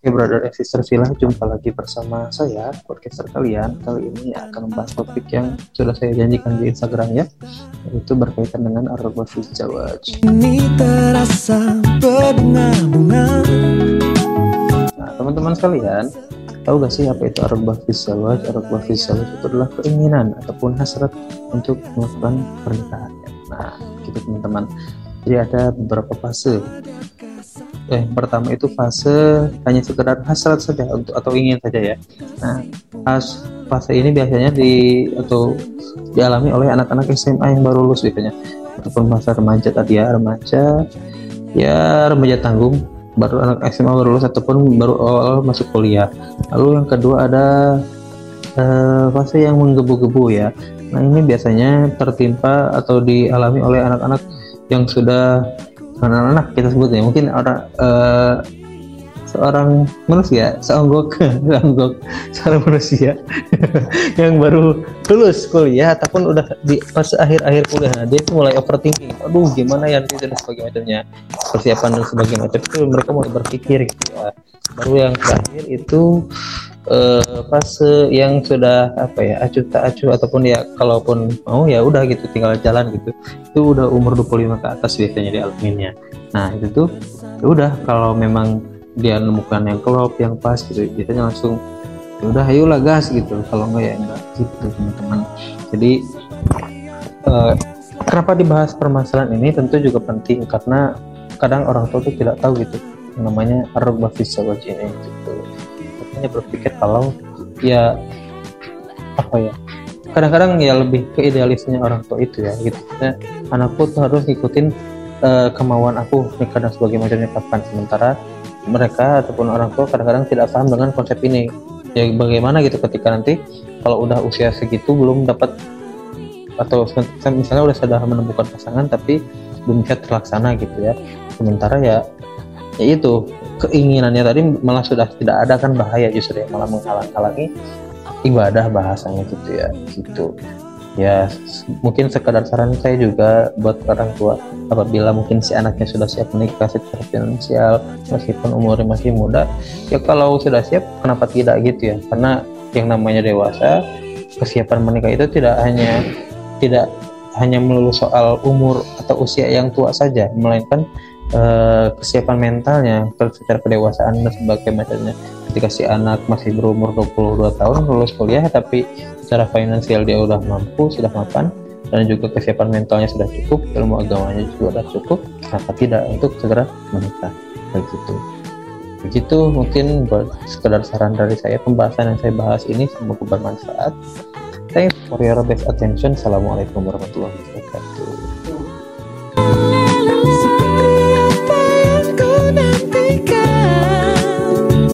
Oke, brother sila jumpa lagi bersama saya, podcaster kalian. Kali ini akan membahas topik yang sudah saya janjikan di Instagram ya, yaitu berkaitan dengan Arba Jawa. Ini terasa Nah, teman-teman sekalian, tahu gak sih apa itu Arba Jawa? Arba Jawa itu adalah keinginan ataupun hasrat untuk melakukan pernikahan. Nah, gitu teman-teman. Jadi ada beberapa fase eh pertama itu fase hanya sekedar hasrat saja untuk atau ingin saja ya. Nah, pas fase ini biasanya di atau dialami oleh anak-anak SMA yang baru lulus biasanya ataupun masa remaja tadi ya remaja ya remaja tanggung baru anak SMA baru lulus ataupun baru awal masuk kuliah. Lalu yang kedua ada uh, fase yang menggebu-gebu ya. Nah ini biasanya tertimpa atau dialami oleh anak-anak yang sudah anak-anak kita sebutnya mungkin orang uh, seorang manusia seonggok seonggok seorang manusia yang baru lulus kuliah ataupun udah di pas akhir-akhir kuliah. Nah, dia itu mulai overthinking. Aduh gimana ya nanti dan sebagainya. Macamnya persiapan dan sebagainya. Macam itu mereka mulai berpikir gitu ya. Baru yang terakhir itu uh, fase yang sudah apa ya acuh tak acuh ataupun ya kalaupun mau ya udah gitu tinggal jalan gitu. Itu udah umur 25 ke atas biasanya di alminnya nah itu tuh ya udah kalau memang dia nemukan yang klop yang pas gitu biasanya langsung ya udah ayolah gas gitu. Kalau enggak ya enggak gitu teman-teman. Jadi uh, kenapa dibahas permasalahan ini? Tentu juga penting karena kadang orang tua tuh tidak tahu gitu namanya arba fisawaj ini makanya berpikir kalau ya apa ya kadang-kadang ya lebih ke idealisnya orang tua itu ya gitu. Ya, anakku tuh harus ngikutin uh, kemauan aku nikah dan sebagainya macamnya kapan sementara mereka ataupun orang tua kadang-kadang tidak paham dengan konsep ini. Ya bagaimana gitu ketika nanti kalau udah usia segitu belum dapat atau misalnya udah sudah menemukan pasangan tapi belum bisa terlaksana gitu ya. Sementara ya ya itu keinginannya tadi malah sudah tidak ada kan bahaya justru ya malah menghalang-halangi ibadah bahasanya gitu ya gitu. Ya mungkin sekadar saran saya juga buat orang tua apabila mungkin si anaknya sudah siap menikah secara finansial meskipun umurnya masih muda ya kalau sudah siap kenapa tidak gitu ya? Karena yang namanya dewasa kesiapan menikah itu tidak hanya tidak hanya melulu soal umur atau usia yang tua saja melainkan uh, kesiapan mentalnya secara kedewasaan dan sebagainya ketika si anak masih berumur 22 tahun lulus kuliah tapi secara finansial dia udah mampu sudah mapan dan juga kesiapan mentalnya sudah cukup ilmu agamanya juga sudah cukup kenapa tidak untuk segera menikah? Begitu. Begitu mungkin buat sekedar saran dari saya pembahasan yang saya bahas ini semoga bermanfaat. Thanks for your best attention. Assalamualaikum warahmatullahi wabarakatuh